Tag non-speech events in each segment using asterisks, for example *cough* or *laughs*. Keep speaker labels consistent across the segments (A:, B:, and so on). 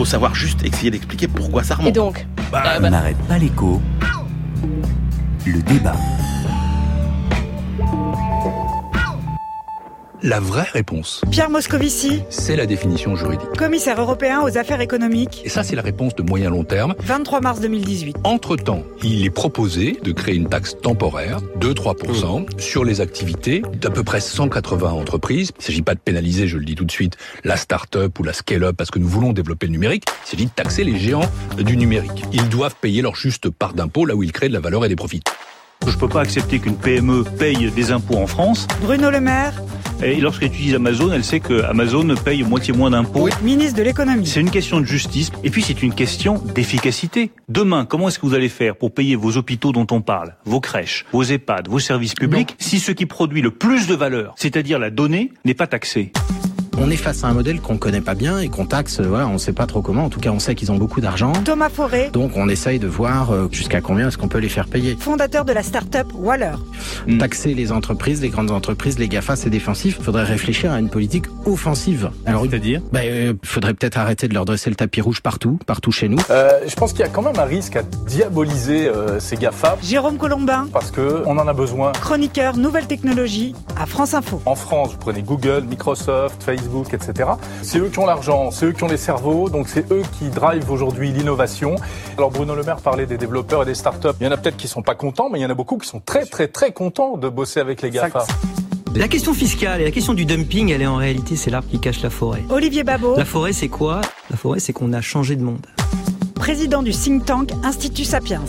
A: faut savoir juste essayer d'expliquer pourquoi ça remonte.
B: Et donc
C: bah, On n'arrête pas l'écho. Le débat.
D: La vraie réponse.
E: Pierre Moscovici.
D: C'est la définition juridique.
E: Commissaire européen aux affaires économiques.
D: Et ça, c'est la réponse de moyen long terme.
E: 23 mars 2018.
D: Entre-temps, il est proposé de créer une taxe temporaire, 2-3%, mmh. sur les activités d'à peu près 180 entreprises. Il ne s'agit pas de pénaliser, je le dis tout de suite, la start-up ou la scale-up parce que nous voulons développer le numérique. Il s'agit de taxer les géants du numérique. Ils doivent payer leur juste part d'impôt là où ils créent de la valeur et des profits.
F: Je ne peux pas accepter qu'une PME paye des impôts en France.
E: Bruno Le Maire.
F: Et lorsqu'elle utilise Amazon, elle sait que Amazon paye moitié moins d'impôts.
E: Ministre de l'économie.
F: C'est une question de justice et puis c'est une question d'efficacité. Demain, comment est-ce que vous allez faire pour payer vos hôpitaux dont on parle, vos crèches, vos EHPAD, vos services publics, si ce qui produit le plus de valeur, c'est-à-dire la donnée, n'est pas taxé?
G: On est face à un modèle qu'on connaît pas bien et qu'on taxe, voilà, on sait pas trop comment. En tout cas, on sait qu'ils ont beaucoup d'argent.
E: Thomas Forêt.
G: Donc, on essaye de voir euh, jusqu'à combien est-ce qu'on peut les faire payer.
E: Fondateur de la start-up Waller.
G: Hmm. Taxer les entreprises, les grandes entreprises, les GAFA, c'est défensif. Il faudrait réfléchir à une politique offensive.
F: Alors, c'est-à-dire?
G: bah, euh, faudrait peut-être arrêter de leur dresser le tapis rouge partout, partout chez nous.
H: Euh, je pense qu'il y a quand même un risque à diaboliser euh, ces GAFA.
E: Jérôme Colombin.
H: Parce que on en a besoin.
E: Chroniqueur nouvelles technologies à France Info.
H: En France, vous prenez Google, Microsoft, Facebook, etc. C'est eux qui ont l'argent, c'est eux qui ont les cerveaux, donc c'est eux qui drivent aujourd'hui l'innovation. Alors Bruno Le Maire parlait des développeurs et des startups. Il y en a peut-être qui sont pas contents, mais il y en a beaucoup qui sont très très très contents de bosser avec les GAFA.
I: La question fiscale et la question du dumping, elle est en réalité, c'est l'arbre qui cache la forêt.
E: Olivier Babot.
I: La forêt, c'est quoi? La forêt, c'est qu'on a changé de monde.
E: Président du think tank Institut Sapiens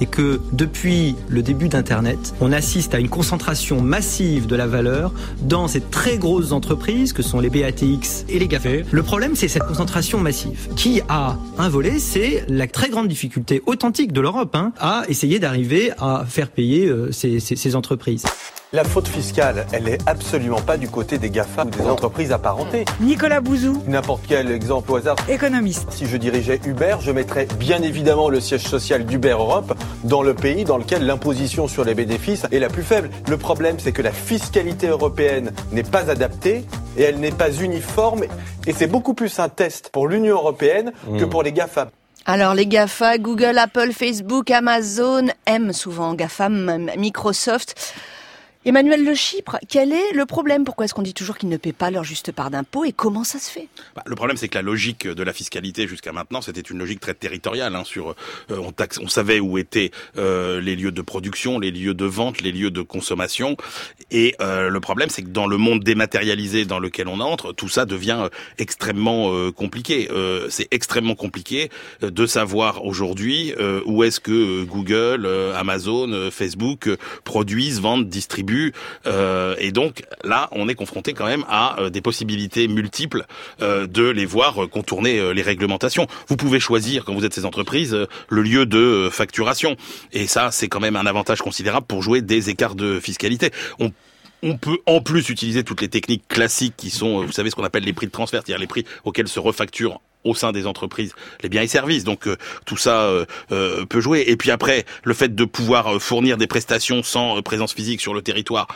I: et que depuis le début d'Internet, on assiste à une concentration massive de la valeur dans ces très grosses entreprises que sont les BATX et les GAFA. Le problème, c'est cette concentration massive. Qui a un volet, c'est la très grande difficulté authentique de l'Europe hein, à essayer d'arriver à faire payer euh, ces, ces, ces entreprises.
J: La faute fiscale, elle n'est absolument pas du côté des GAFA ou des entreprises apparentées.
E: Nicolas Bouzou.
J: N'importe quel exemple au hasard.
E: Économiste.
J: Si je dirigeais Uber, je mettrais bien évidemment le siège social d'Uber Europe dans le pays dans lequel l'imposition sur les bénéfices est la plus faible. Le problème, c'est que la fiscalité européenne n'est pas adaptée et elle n'est pas uniforme. Et c'est beaucoup plus un test pour l'Union européenne que mmh. pour les GAFA.
B: Alors les GAFA, Google, Apple, Facebook, Amazon aiment souvent GAFAM, Microsoft. Emmanuel Le Chypre, quel est le problème? Pourquoi est-ce qu'on dit toujours qu'ils ne paient pas leur juste part d'impôt et comment ça se fait?
A: Bah, Le problème, c'est que la logique de la fiscalité jusqu'à maintenant, c'était une logique très territoriale. Hein, sur, euh, on, savait où étaient euh, les lieux de production, les lieux de vente, les lieux de consommation. Et euh, le problème, c'est que dans le monde dématérialisé dans lequel on entre, tout ça devient extrêmement compliqué. c'est extrêmement compliqué de savoir aujourd'hui où est-ce que Google, Amazon, Facebook produisent, vendent, distribuent euh, et donc là, on est confronté quand même à euh, des possibilités multiples euh, de les voir contourner les réglementations. Vous pouvez choisir, quand vous êtes ces entreprises, le lieu de facturation. Et ça, c'est quand même un avantage considérable pour jouer des écarts de fiscalité. On on peut en plus utiliser toutes les techniques classiques qui sont, vous savez, ce qu'on appelle les prix de transfert, c'est-à-dire les prix auxquels se refacturent au sein des entreprises les biens et services. Donc euh, tout ça euh, euh, peut jouer. Et puis après, le fait de pouvoir fournir des prestations sans présence physique sur le territoire.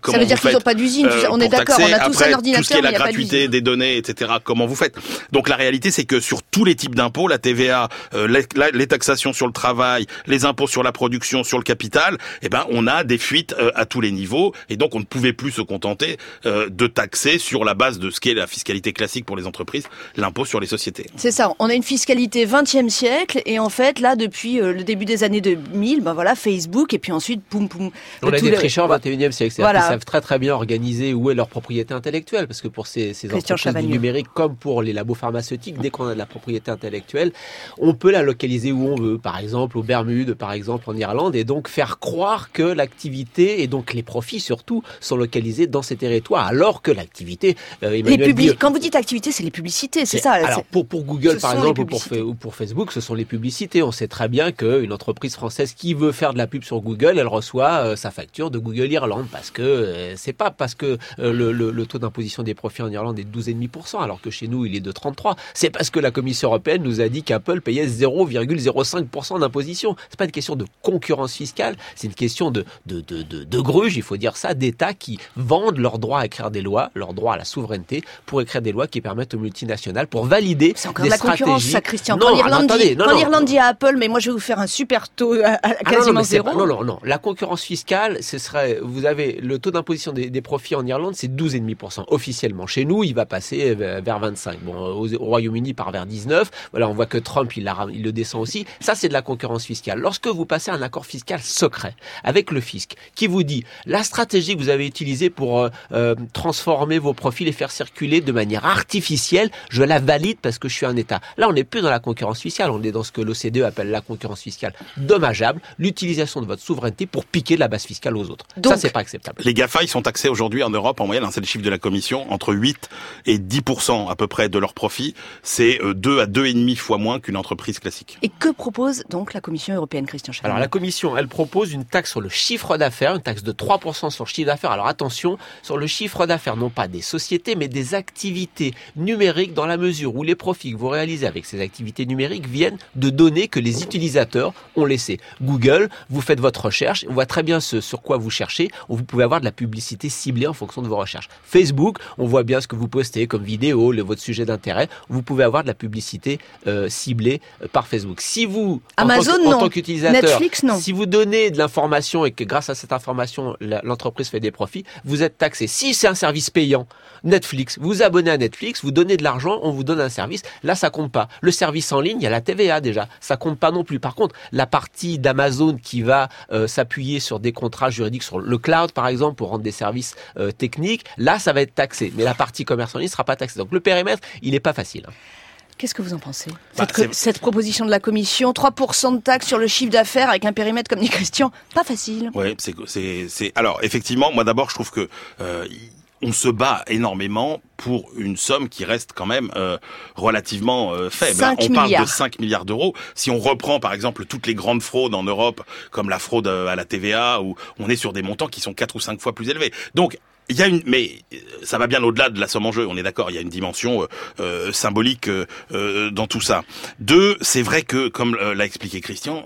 B: comment ça veut dire qu'ils n'ont pas d'usine. on est d'accord. On a tous un ordinateur.
A: Tout ce qui est la gratuité des données, etc. Comment vous faites? Donc la réalité, c'est que sur tous les types d'impôts, la TVA, les, les, taxations sur le travail, les impôts sur la production, sur le capital, eh ben on a des fuites à tous les niveaux. Et donc on ne pouvait plus se contenter de taxer sur la base de ce qu'est la fiscalité classique pour les entreprises, l'impôt sur les sociétés
B: c'est ça. On a une fiscalité 20e siècle et en fait, là, depuis euh, le début des années 2000, ben voilà, Facebook et puis ensuite, poum, poum.
K: On a des tricheurs au 21e siècle. Voilà. Ils savent très très bien organiser où est leur propriété intellectuelle parce que pour ces, ces entreprises du numérique comme pour les labos pharmaceutiques, dès qu'on a de la propriété intellectuelle, on peut la localiser où on veut. Par exemple, aux Bermudes, par exemple, en Irlande et donc faire croire que l'activité et donc les profits surtout sont localisés dans ces territoires alors que l'activité,
B: euh, les publics, quand vous dites activité, c'est les publicités, c'est ça
K: pour, pour Google, par exemple, ou pour, ou pour, Facebook, ce sont les publicités. On sait très bien qu'une entreprise française qui veut faire de la pub sur Google, elle reçoit euh, sa facture de Google Irlande parce que euh, c'est pas parce que euh, le, le, le, taux d'imposition des profits en Irlande est de 12,5%, alors que chez nous, il est de 33%. C'est parce que la Commission européenne nous a dit qu'Apple payait 0,05% d'imposition. C'est pas une question de concurrence fiscale, c'est une question de, de, de, de, de gruge, il faut dire ça, d'États qui vendent leur droit à écrire des lois, leur droit à la souveraineté, pour écrire des lois qui permettent aux multinationales, pour valider
B: C'est encore
K: des
B: la concurrence, ça, Christian.
K: Non,
B: quand l'Irlande dit, dit à Apple, mais moi je vais vous faire un super taux à, à
K: Ah non, non,
B: quasiment
K: pas-
B: zéro.
K: non, non, non. La concurrence fiscale, ce serait, vous avez le taux d'imposition des, des profits en Irlande, c'est 12,5% officiellement. Chez nous, il va passer euh, vers 25. Bon, au, au Royaume-Uni, par vers 19. Voilà, on voit que Trump, il, la ram- il le descend aussi. Ça, c'est de la concurrence fiscale. Lorsque vous passez un accord fiscal secret avec le fisc, qui vous dit la stratégie que vous avez utilisée pour euh, euh, transformer vos profils et faire circuler de manière artificielle, je la valide parce que je suis un État. Là, on n'est plus dans la concurrence fiscale, on est dans ce que l'OCDE appelle la concurrence fiscale dommageable, l'utilisation de votre souveraineté pour piquer de la base fiscale aux autres.
B: Donc-
K: ça, c'est pas acceptable.
A: Les GAFA, ils sont taxés aujourd'hui en Europe en moyenne, hein, c'est le chiffre de la Commission, entre 8 et 10% à peu près de leurs profits. C'est euh, 2 à 2,5 fois moins qu'une entreprise classique.
B: Et que propose donc la Commission européenne, Christian Chavagneux
K: Alors la Commission, elle propose une taxe sur le chiffre d'affaires, une taxe de 3% sur le chiffre d'affaires. Alors attention, sur le chiffre d'affaires, non pas des sociétés, mais des activités numériques dans la mesure où les profits que vous réalisez avec ces activités numériques viennent de données que les utilisateurs ont laissées. Google, vous faites votre recherche, on voit très bien ce sur quoi vous cherchez, vous pouvez avoir de la publicité ciblée en fonction de vos recherches. Facebook, on voit bien ce que vous postez comme vidéo, le, votre sujet d'intérêt, vous pouvez avoir de la publicité euh, ciblée euh, par Facebook. Si vous,
B: Amazon,
K: en
B: non.
K: tant qu'utilisateur,
B: Netflix, non.
K: si vous donnez de l'information et que grâce à cette information, l'entreprise fait des profits, vous êtes taxé. Si c'est un service payant, Netflix, vous abonnez à Netflix, vous donnez de l'argent, on vous donne un service. Là, ça compte pas. Le service en ligne, il y a la TVA déjà. Ça compte pas non plus. Par contre, la partie d'Amazon qui va euh, s'appuyer sur des contrats juridiques sur le cloud, par exemple, pour rendre des services euh, techniques, là, ça va être taxé. Mais la partie commerce en ligne sera pas taxée. Donc le périmètre, il est pas facile. hein.
B: Qu'est-ce que vous en pensez
A: Bah,
B: cette, proposition de la Commission, 3% de taxes sur le chiffre d'affaires avec un périmètre comme dit Christian, pas facile.
A: C'est c'est alors effectivement, moi d'abord je trouve que euh, on se bat énormément pour une somme qui reste quand même euh, relativement euh, faible.
B: 5
A: on parle de 5 milliards d'euros. Si on reprend par exemple toutes les grandes fraudes en Europe, comme la fraude euh, à la TVA, où on est sur des montants qui sont quatre ou cinq fois plus élevés. Donc il y a une, mais euh, ça va bien au-delà de la somme en jeu. On est d'accord. Il y a une dimension euh, symbolique euh, dans tout ça. Deux, c'est vrai que, comme l'a expliqué Christian,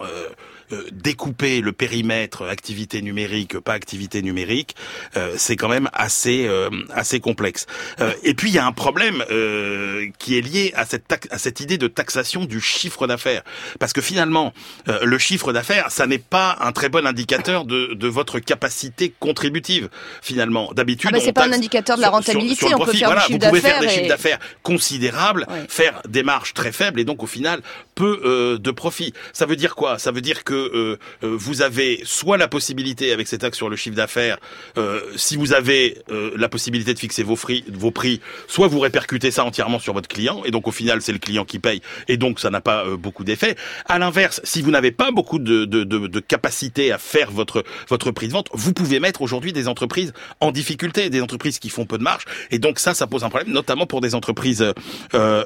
A: euh, découper le périmètre activité numérique, pas activité numérique, euh, c'est quand même assez euh, assez complexe. Euh, et puis il y a un problème euh, qui est lié à cette à cette idée de taxation du chiffre d'affaires, parce que finalement euh, le chiffre d'affaires, ça n'est pas un très bon indicateur de, de votre capacité contributive finalement. D'habitude,
B: Ah bah, c'est pas un indicateur de la
A: sur- sur-
B: rentabilité,
A: sur le
B: on peut faire du
A: Voilà,
B: chiffre
A: vous pouvez faire des
B: d'affaires
A: chiffres d'affaires considérables,
B: Ouais.
A: faire des marges très faibles et donc au final peu euh, de profit. Ça veut dire quoi? Ça veut dire que euh, euh, vous avez soit la possibilité avec ces taxes sur le chiffre d'affaires, euh, si vous avez la possibilité de fixer vos, prix, soit vous répercutez ça entièrement sur votre client et donc au final c'est le client qui paye et donc ça n'a pas beaucoup d'effet. À l'inverse, si vous n'avez pas beaucoup de, capacité à faire votre votre prix de vente, vous pouvez mettre aujourd'hui des entreprises en difficulté, des entreprises qui font peu de marge et donc ça ça pose un problème notamment pour des entreprises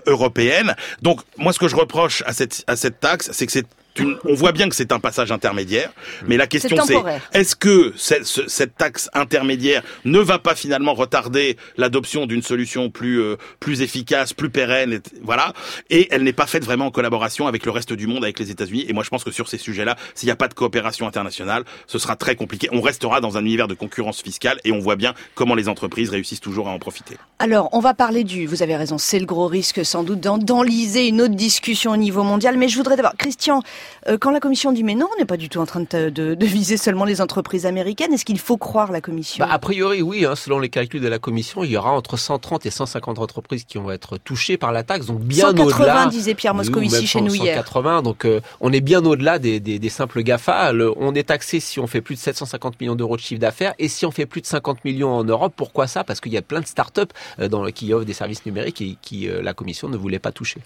A: européennes. Donc moi ce que je reproche à cette à cette taxe, c'est que c'est une- on voit bien que c'est un passage intermédiaire, mais la question c'est est-ce que cette, ce- cette taxe intermédiaire ne va pas finalement retarder l'adoption d'une solution plus euh, plus efficace, plus pérenne, et, voilà, et elle n'est pas faite vraiment en collaboration avec le reste du monde, avec les États-Unis. Et moi, je pense que sur ces sujets-là, s'il n'y a pas de coopération internationale, ce sera très compliqué. On restera dans un univers de concurrence fiscale, et on voit bien comment les entreprises réussissent toujours à en profiter.
B: Alors, on va parler du, vous avez raison, c'est le gros risque sans doute d'en- d'enliser une autre discussion au niveau mondial. Mais je voudrais d'abord, Christian, quand la Commission dit mais non, on n'est pas du tout en train de, de- de viser seulement les entreprises américaines, est-ce qu'il faut croire la Commission?
K: Bah, a priori, oui. Hein, selon les calculs de la Commission, il y aura entre 130 et 150 entreprises qui vont être touchées par la taxe, donc bien
B: 180,
K: au-delà.
B: disait Pierre Moscovici chez nous hier.
K: 180, donc euh, on est bien au-delà des, des, des simples GAFA. Le- on est taxé si on fait plus de 750 millions d'euros de chiffre d'affaires et si on fait plus de 50 millions en Europe. Pourquoi ça? Parce qu'il y a plein de start-up euh, dans, qui offrent des services numériques et qui euh, la Commission ne voulait pas toucher.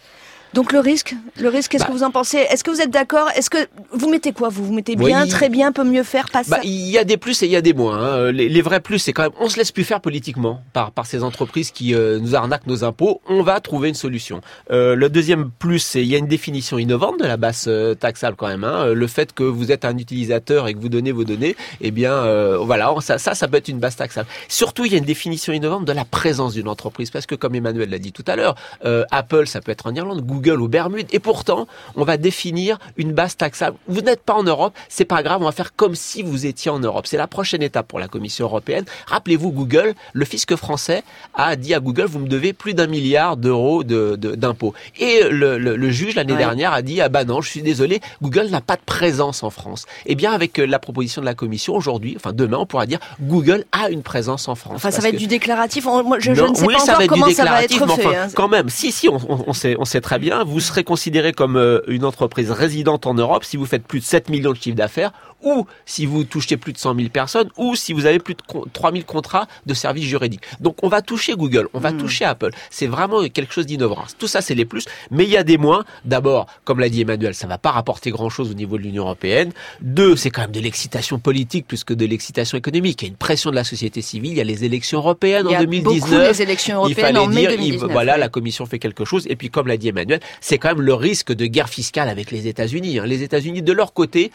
B: Donc le risque, le risque, qu'est-ce
K: Bah.
B: que vous en pensez? Est-ce que vous êtes d'accord? Est-ce que vous mettez quoi Vous? Vous mettez bien,
K: Oui.
B: très bien, peut mieux faire, pas ça?
K: Bah, il y a des plus et il y a des moins. hein. Les, les vrais plus, c'est quand même, on se laisse plus faire politiquement par par ces entreprises qui euh, nous arnaquent nos impôts. On va trouver une solution. Euh, le deuxième plus, c'est il y a une définition innovante de la base euh, taxable quand même. Hein. Le fait que vous êtes un utilisateur et que vous donnez vos données, eh bien, euh, voilà, ça, ça, ça peut être une base taxable. Surtout, il y a une définition innovante de la présence d'une entreprise, parce que comme Emmanuel l'a dit tout à l'heure, euh, Apple, ça peut être en Irlande, Google Google aux Bermudes. Et pourtant, on va définir une base taxable. Vous n'êtes pas en Europe, c'est pas grave, on va faire comme si vous étiez en Europe. C'est la prochaine étape pour la Commission européenne. Rappelez-vous, Google, le fisc français a dit à Google, vous me devez plus d'un milliard d'euros d'impôts. De, et le, le, juge l'année dernière a dit, ah bah non, je suis désolé, Google n'a pas de présence en France. Eh bien, avec la proposition de la Commission aujourd'hui, enfin demain, on pourra dire, Google a une présence en France.
B: Enfin, ça va être du déclaratif. Moi, je, je ne sais pas encore comment ça va être fait.
K: Hein. Quand même, si, si, on, on, sait, on sait très bien, vous serez considéré comme euh, une entreprise résidente en Europe si vous faites plus de 7 millions de chiffres d'affaires ou si vous touchez plus de 100 000 personnes, ou si vous avez plus de 3 000 contrats de services juridiques. Donc on va toucher Google, on va hmm. toucher Apple. C'est vraiment quelque chose d'innovant. Tout ça, c'est les plus. Mais il y a des moins. D'abord, comme l'a dit Emmanuel, ça va pas rapporter grand-chose au niveau de l'Union européenne. Deux, c'est quand même de l'excitation politique plus que de l'excitation économique. Il y a une pression de la société civile. Il y a les élections européennes en 2019.
B: Beaucoup les élections européennes en mai 2019.
K: voilà, la Commission fait quelque chose. Et puis, comme l'a dit Emmanuel, c'est quand même le risque de guerre fiscale avec les États-Unis. Hein. Les États-Unis, de leur côté,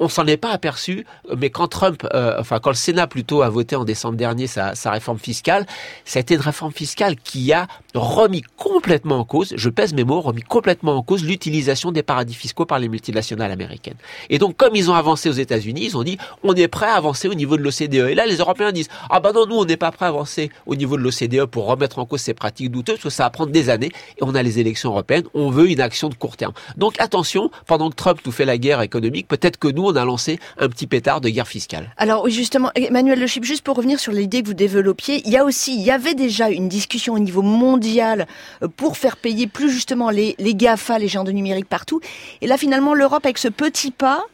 K: on s'en est pas aperçu, mais quand Trump, euh, enfin quand le Sénat plutôt a voté en décembre dernier sa, sa, réforme fiscale, ça a été une réforme fiscale qui a remis complètement en cause, je pèse mes mots, remis complètement en cause l'utilisation des paradis fiscaux par les multinationales américaines. Et donc comme ils ont avancé aux États-Unis, ils ont dit on est prêt à avancer au niveau de l'OCDE. Et là les Européens disent ah ben non nous on n'est pas prêt à avancer au niveau de l'OCDE pour remettre en cause ces pratiques douteuses parce que ça va prendre des années et on a les élections européennes, on veut une action de court terme. Donc attention, pendant que Trump nous fait la guerre économique, peut-être que nous on a lancé un petit pétard de guerre fiscale.
B: Alors justement, Emmanuel Le Chip, juste pour revenir sur l'idée que vous développiez, il y a aussi, il y avait déjà une discussion au niveau mondial euh, pour faire payer plus justement les, GAFA, les géants de numérique partout. Et là, finalement, l'Europe, avec ce petit pas,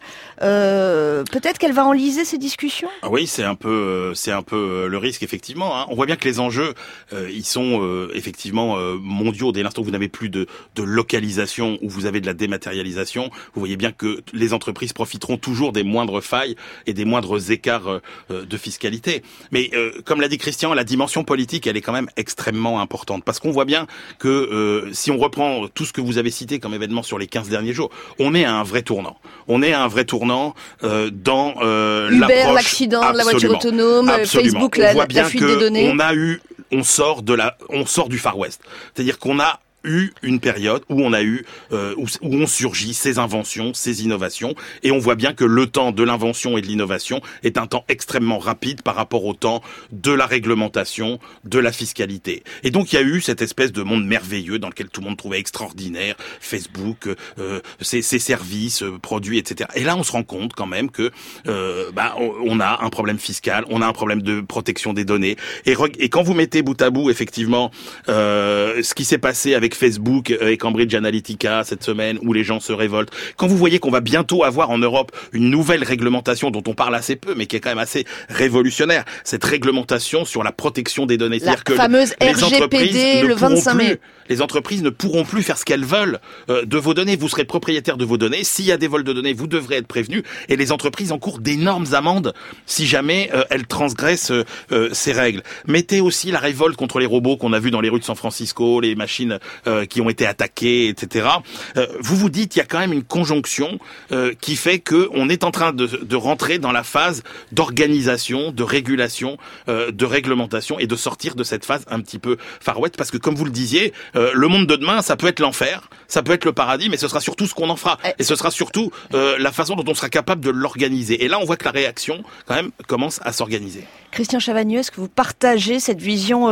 B: euh, peut-être qu'elle va enliser ces discussions?
A: Ah oui, c'est un peu, euh, un peu le risque effectivement. Hein. On voit bien que les enjeux, ils sont effectivement mondiaux. Dès l'instant où vous n'avez plus de, localisation, où vous avez de la dématérialisation, vous voyez bien que les entreprises profiteront toujours des moindres failles et des moindres écarts de fiscalité. Mais comme l'a dit Christian, la dimension politique, elle est quand même extrêmement importante qu'on voit bien que si on reprend tout ce que vous avez cité comme événement sur les 15 derniers jours, on est à un vrai tournant. On est à un vrai tournant euh, dans euh,
B: Uber, l'accident de la voiture autonome, Facebook, la, fuite des données.
A: On a eu on sort de la, on sort du Far West. C'est-à-dire qu'on a eu une période où on a eu euh, où, où, on surgit ces inventions, ces innovations, et on voit bien que le temps de l'invention et de l'innovation est un temps extrêmement rapide par rapport au temps de la réglementation, de la fiscalité. Et donc il y a eu cette espèce de monde merveilleux dans lequel tout le monde trouvait extraordinaire Facebook, euh, ses, ses, services, euh, produits, etc. Et là on se rend compte quand même que euh, bah, on, a un problème fiscal, on a un problème de protection des données. Et, et quand vous mettez bout à bout effectivement euh, ce qui s'est passé avec Facebook et Cambridge Analytica cette semaine où les gens se révoltent, quand vous voyez qu'on va bientôt avoir en Europe une nouvelle réglementation dont on parle assez peu, mais qui est quand même assez révolutionnaire, cette réglementation sur la protection des données.
B: La fameuse que les RGPD le 25 mai.
A: les entreprises ne pourront plus faire ce qu'elles veulent euh, de vos données. Vous serez propriétaire de vos données. S'il y a des vols de données, vous devrez être prévenu. Et les entreprises encourent d'énormes amendes si jamais euh, elles transgressent euh, ces règles. Mettez aussi la révolte contre les robots qu'on a vu dans les rues de San Francisco, les machines euh, qui ont été attaqués, etc. Euh, vous vous dites, il y a quand même une conjonction euh, qui fait que on est en train de, de rentrer dans la phase d'organisation, de régulation, de réglementation et de sortir de cette phase un petit peu far west, parce que comme vous le disiez, le monde de demain, ça peut être l'enfer, ça peut être le paradis, mais ce sera surtout ce qu'on en fera, et ce sera surtout la façon dont on sera capable de l'organiser. Et là, on voit que la réaction, quand même, commence à s'organiser.
B: Christian Chavagneux, est-ce que vous partagez cette vision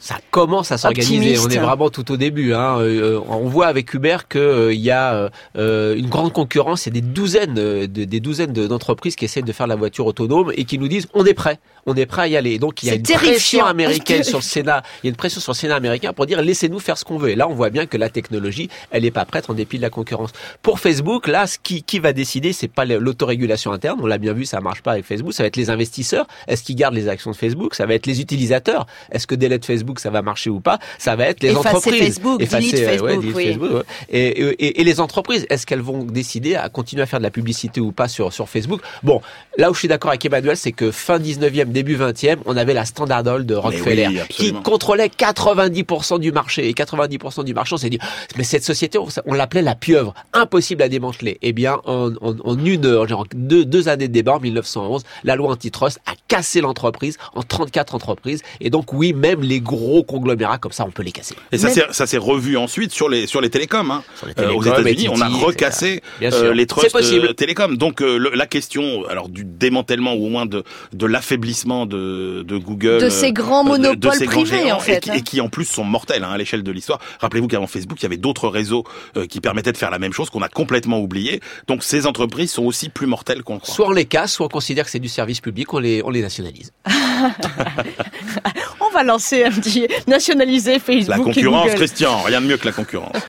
K: Ça commence à s'organiser. On est vraiment tout au début. Hein. Euh, on voit avec Uber qu'il euh, y a euh, une grande concurrence et des douzaines, de, des douzaines d'entreprises qui essaient de faire la voiture autonome et qui nous disent on est prêt, on est prêt à y aller. donc il y a une pression américaine *laughs* sur le Sénat, il y a une pression sur le Sénat américain pour dire laissez-nous faire ce qu'on veut. Et là on voit bien que la technologie, elle n'est pas prête en dépit de la concurrence. Pour Facebook, là, ce qui, qui va décider, c'est pas l'autorégulation interne. On l'a bien vu, ça marche pas avec Facebook. Ça va être les investisseurs. Est-ce qu'ils les actions de Facebook Ça va être les utilisateurs. Est-ce que délai de Facebook, ça va marcher ou pas? Ça va être les entreprises.
B: Facebook, Facebook,
K: et, et, les entreprises, est-ce qu'elles vont décider à continuer à faire de la publicité ou pas sur, sur Facebook? Bon, là où je suis d'accord avec Emmanuel, c'est que fin 19e, début 20e, on avait la Standard Oil de Rockefeller qui contrôlait 90% du marché. Et 90% du marché, on s'est dit, mais cette société, on, l'appelait la pieuvre, impossible à démanteler. Eh bien, en, une heure, genre deux, deux années de débat, en 1911, la loi antitrust a cassé l'entreprise en 34 entreprises. Et donc, oui, même les gros conglomérats comme ça, on peut les casser.
A: Et ça s'est ça s'est revu ensuite sur les sur les télécoms. Hein. Euh, aux États-Unis, on a recassé euh, les trusts euh, télécoms. Donc la question, alors du démantèlement ou au moins de de l'affaiblissement de de Google,
B: de ces grands monopoles privés en fait,
A: et, et, qui en plus sont mortels hein, à l'échelle de l'histoire. Rappelez-vous qu'avant Facebook, il y avait d'autres réseaux qui permettaient de faire la même chose qu'on a complètement oublié. Donc ces entreprises sont aussi plus mortelles qu'on croit.
K: Soit on les casse, soit on considère que c'est du service public, on les on les nationalise. *laughs*
B: on va lancer un petit nationaliser Facebook.
A: La concurrence, Christian, rien de mieux que la concurrence.